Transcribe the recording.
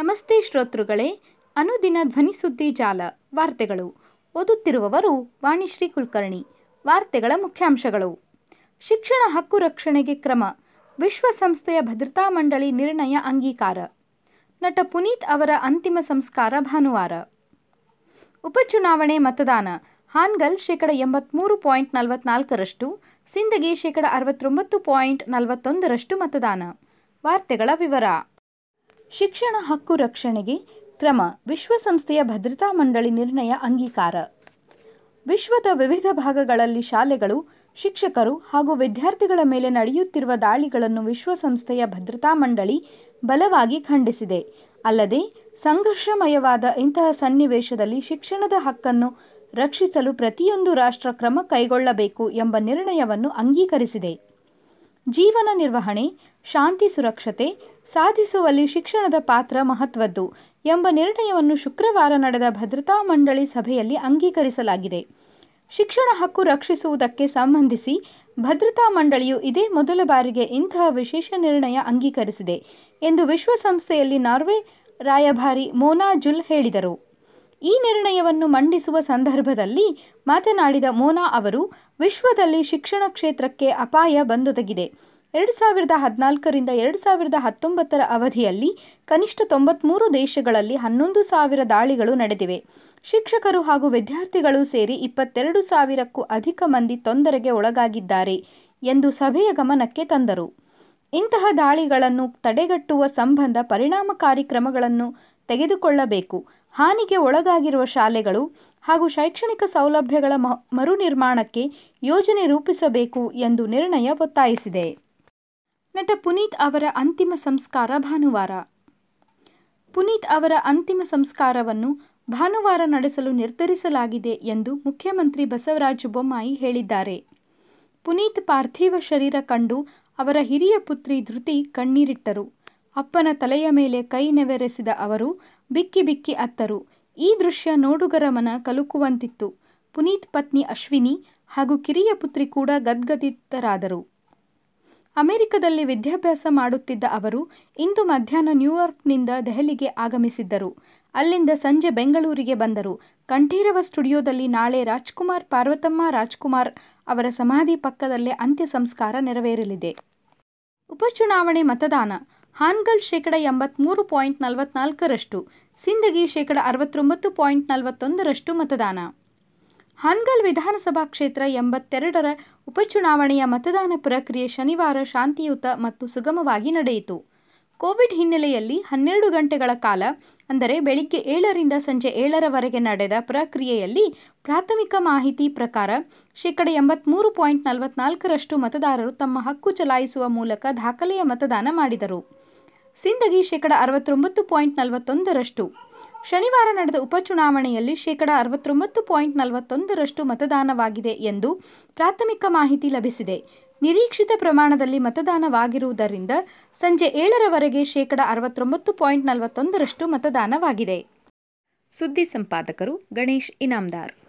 ನಮಸ್ತೆ ಶ್ರೋತೃಗಳೇ, ಅನುದಿನ ಧ್ವನಿಸುದ್ದಿ ಜಾಲ, ವಾರ್ತೆಗಳು. ಓದುತ್ತಿರುವವರು ವಾಣಿಶ್ರೀ ಕುಲಕರ್ಣಿ. ವಾರ್ತೆಗಳ ಮುಖ್ಯಾಂಶಗಳು. ಶಿಕ್ಷಣ ಹಕ್ಕು ರಕ್ಷಣೆಗೆ ಕ್ರಮ, ವಿಶ್ವಸಂಸ್ಥೆಯ ಭದ್ರತಾ ಮಂಡಳಿ ನಿರ್ಣಯ ಅಂಗೀಕಾರ. ನಟ ಪುನೀತ್ ಅವರ ಅಂತಿಮ ಸಂಸ್ಕಾರ ಭಾನುವಾರ. ಉಪಚುನಾವಣೆ ಮತದಾನ, ಹಾನ್ಗಲ್ ಶೇಕಡ ಎಂಬತ್ಮೂರು ಪಾಯಿಂಟ್ ನಲವತ್ನಾಲ್ಕರಷ್ಟು, ಸಿಂದಗಿ ಶೇಕಡ ಅರವತ್ತೊಂಬತ್ತು ಪಾಯಿಂಟ್ ನಲವತ್ತೊಂದರಷ್ಟು ಮತದಾನ. ವಾರ್ತೆಗಳ ವಿವರ. ಶಿಕ್ಷಣ ಹಕ್ಕು ರಕ್ಷಣೆಗೆ ಕ್ರಮ, ವಿಶ್ವಸಂಸ್ಥೆಯ ಭದ್ರತಾ ಮಂಡಳಿ ನಿರ್ಣಯ ಅಂಗೀಕಾರ. ವಿಶ್ವದ ವಿವಿಧ ಭಾಗಗಳಲ್ಲಿ ಶಾಲೆಗಳು, ಶಿಕ್ಷಕರು ಹಾಗೂ ವಿದ್ಯಾರ್ಥಿಗಳ ಮೇಲೆ ನಡೆಯುತ್ತಿರುವ ದಾಳಿಗಳನ್ನು ವಿಶ್ವಸಂಸ್ಥೆಯ ಭದ್ರತಾ ಮಂಡಳಿ ಬಲವಾಗಿ ಖಂಡಿಸಿದೆ. ಅಲ್ಲದೆ, ಸಂಘರ್ಷಮಯವಾದ ಇಂತಹ ಸನ್ನಿವೇಶದಲ್ಲಿ ಶಿಕ್ಷಣದ ಹಕ್ಕನ್ನು ರಕ್ಷಿಸಲು ಪ್ರತಿಯೊಂದು ರಾಷ್ಟ್ರ ಕ್ರಮ ಕೈಗೊಳ್ಳಬೇಕು ಎಂಬ ನಿರ್ಣಯವನ್ನು ಅಂಗೀಕರಿಸಿದೆ. ಜೀವನ ನಿರ್ವಹಣೆ ಶಾಂತಿ ಸುರಕ್ಷತೆ ಸಾಧಿಸುವಲ್ಲಿ ಶಿಕ್ಷಣದ ಪಾತ್ರ ಮಹತ್ವದ್ದು ಎಂಬ ನಿರ್ಣಯವನ್ನು ಶುಕ್ರವಾರ ನಡೆದ ಭದ್ರತಾ ಮಂಡಳಿ ಸಭೆಯಲ್ಲಿ ಅಂಗೀಕರಿಸಲಾಗಿದೆ. ಶಿಕ್ಷಣ ಹಕ್ಕು ರಕ್ಷಿಸುವುದಕ್ಕೆ ಸಂಬಂಧಿಸಿ ಭದ್ರತಾ ಮಂಡಳಿಯು ಇದೇ ಮೊದಲ ಬಾರಿಗೆ ಇಂತಹ ವಿಶೇಷ ನಿರ್ಣಯ ಅಂಗೀಕರಿಸಿದೆ ಎಂದು ವಿಶ್ವಸಂಸ್ಥೆಯಲ್ಲಿ ನಾರ್ವೆ ರಾಯಭಾರಿ ಮೋನಾ ಜುಲ್ ಹೇಳಿದರು. ಈ ನಿರ್ಣಯವನ್ನು ಮಂಡಿಸುವ ಸಂದರ್ಭದಲ್ಲಿ ಮಾತನಾಡಿದ ಮೋನಾ ಅವರು, ವಿಶ್ವದಲ್ಲಿ ಶಿಕ್ಷಣ ಕ್ಷೇತ್ರಕ್ಕೆ ಅಪಾಯ ಬಂದೊದಗಿದೆ. ಎರಡು ಸಾವಿರದ ಹದಿನಾಲ್ಕರಿಂದ ಎರಡು ಸಾವಿರದ ಹತ್ತೊಂಬತ್ತರ ಅವಧಿಯಲ್ಲಿ ಕನಿಷ್ಠ ತೊಂಬತ್ಮೂರು ದೇಶಗಳಲ್ಲಿ ಹನ್ನೊಂದು ಸಾವಿರ ದಾಳಿಗಳು ನಡೆದಿವೆ. ಶಿಕ್ಷಕರು ಹಾಗೂ ವಿದ್ಯಾರ್ಥಿಗಳು ಸೇರಿ ಇಪ್ಪತ್ತೆರಡು ಸಾವಿರಕ್ಕೂ ಅಧಿಕ ಮಂದಿ ತೊಂದರೆಗೆ ಒಳಗಾಗಿದ್ದಾರೆ ಎಂದು ಸಭೆಯ ಗಮನಕ್ಕೆ ತಂದರು. ಇಂತಹ ದಾಳಿಗಳನ್ನು ತಡೆಗಟ್ಟುವ ಸಂಬಂಧ ಪರಿಣಾಮಕಾರಿ ಕ್ರಮಗಳನ್ನು ತೆಗೆದುಕೊಳ್ಳಬೇಕು. ಹಾನಿಗೆ ಒಳಗಾಗಿರುವ ಶಾಲೆಗಳು ಹಾಗೂ ಶೈಕ್ಷಣಿಕ ಸೌಲಭ್ಯಗಳ ಮರುನಿರ್ಮಾಣಕ್ಕೆ ಯೋಜನೆ ರೂಪಿಸಬೇಕು ಎಂದು ನಿರ್ಣಯ ಒತ್ತಾಯಿಸಿದೆ. ನಟ ಪುನೀತ್ ಅವರ ಅಂತಿಮ ಸಂಸ್ಕಾರ ಭಾನುವಾರ. ಪುನೀತ್ ಅವರ ಅಂತಿಮ ಸಂಸ್ಕಾರವನ್ನು ಭಾನುವಾರ ನಡೆಸಲು ನಿರ್ಧರಿಸಲಾಗಿದೆ ಎಂದು ಮುಖ್ಯಮಂತ್ರಿ ಬಸವರಾಜ ಬೊಮ್ಮಾಯಿ ಹೇಳಿದ್ದಾರೆ. ಪುನೀತ್ ಪಾರ್ಥಿವ ಶರೀರ ಕಂಡು ಅವರ ಹಿರಿಯ ಪುತ್ರಿ ಧೃತಿ ಕಣ್ಣೀರಿಟ್ಟರು. ಅಪ್ಪನ ತಲೆಯ ಮೇಲೆ ಕೈ ನೆವೆರೆಸಿದ ಅವರು, ಬಿಕ್ಕಿ ಬಿಕ್ಕಿ ಅತ್ತರು. ಈ ದೃಶ್ಯ ನೋಡುಗರ ಮನ ಕಲುಕುವಂತಿತ್ತು. ಪುನೀತ್ ಪತ್ನಿ ಅಶ್ವಿನಿ ಹಾಗೂ ಕಿರಿಯ ಪುತ್ರಿ ಕೂಡ ಗದ್ಗದಿತರಾದರು. ಅಮೆರಿಕದಲ್ಲಿ ವಿದ್ಯಾಭ್ಯಾಸ ಮಾಡುತ್ತಿದ್ದ ಅವರು ಇಂದು ಮಧ್ಯಾಹ್ನ ನ್ಯೂಯಾರ್ಕ್ನಿಂದ ದೆಹಲಿಗೆ ಆಗಮಿಸಿದ್ದರು. ಅಲ್ಲಿಂದ ಸಂಜೆ ಬೆಂಗಳೂರಿಗೆ ಬಂದರು. ಕಂಠೀರವ ಸ್ಟುಡಿಯೋದಲ್ಲಿ ನಾಳೆ ರಾಜ್ಕುಮಾರ್ ಪಾರ್ವತಮ್ಮ ರಾಜ್ಕುಮಾರ್ ಅವರ ಸಮಾಧಿ ಪಕ್ಕದಲ್ಲೇ ಅಂತ್ಯ ಸಂಸ್ಕಾರ ನೆರವೇರಲಿದೆ. ಉಪಚುನಾವಣೆ ಮತದಾನ. ಹಾನ್ಗಲ್ ಶೇಕಡ ಎಂಬತ್ಮೂರು ಪಾಯಿಂಟ್ ನಲವತ್ನಾಲ್ಕರಷ್ಟು, ಸಿಂದಗಿ ಶೇಕಡ ಅರವತ್ತೊಂಬತ್ತು ಪಾಯಿಂಟ್ ನಲವತ್ತೊಂದರಷ್ಟು ಮತದಾನ. ಹಾನ್ಗಲ್ ವಿಧಾನಸಭಾ ಕ್ಷೇತ್ರ ಎಂಬತ್ತೆರಡರ ಉಪಚುನಾವಣೆಯ ಮತದಾನ ಪ್ರಕ್ರಿಯೆ ಶನಿವಾರ ಶಾಂತಿಯುತ ಮತ್ತು ಸುಗಮವಾಗಿ ನಡೆಯಿತು. ಕೋವಿಡ್ ಹಿನ್ನೆಲೆಯಲ್ಲಿ ಹನ್ನೆರಡು ಗಂಟೆಗಳ ಕಾಲ, ಅಂದರೆ ಬೆಳಿಗ್ಗೆ ಏಳರಿಂದ ಸಂಜೆ ಏಳರವರೆಗೆ ನಡೆದ ಪ್ರಕ್ರಿಯೆಯಲ್ಲಿ ಪ್ರಾಥಮಿಕ ಮಾಹಿತಿ ಪ್ರಕಾರ ಶೇಕಡ ಎಂಬತ್ಮೂರು ಪಾಯಿಂಟ್ ನಲವತ್ನಾಲ್ಕರಷ್ಟು ಮತದಾರರು ತಮ್ಮ ಹಕ್ಕು ಚಲಾಯಿಸುವ ಮೂಲಕ ದಾಖಲೆಯ ಮತದಾನ ಮಾಡಿದರು. ಸಿಂದಗಿ ಶೇಕಡ ಅರವತ್ತೊಂಬತ್ತು ಪಾಯಿಂಟ್ ನಲವತ್ತೊಂದರಷ್ಟು. ಶನಿವಾರ ನಡೆದ ಉಪಚುನಾವಣೆಯಲ್ಲಿ ಶೇಕಡ ಅರವತ್ತೊಂಬತ್ತು ಪಾಯಿಂಟ್ ನಲವತ್ತೊಂದರಷ್ಟು ಮತದಾನವಾಗಿದೆ ಎಂದು ಪ್ರಾಥಮಿಕ ಮಾಹಿತಿ ಲಭಿಸಿದೆ. ನಿರೀಕ್ಷಿತ ಪ್ರಮಾಣದಲ್ಲಿ ಮತದಾನವಾಗಿರುವುದರಿಂದ ಸಂಜೆ ಏಳರವರೆಗೆ ಶೇಕಡ ಅರವತ್ತೊಂಬತ್ತು ಪಾಯಿಂಟ್ ನಲವತ್ತೊಂದರಷ್ಟು ಮತದಾನವಾಗಿದೆ. ಸುದ್ದಿ ಸಂಪಾದಕರು ಗಣೇಶ್ ಇನಾಮ್ದಾರ್.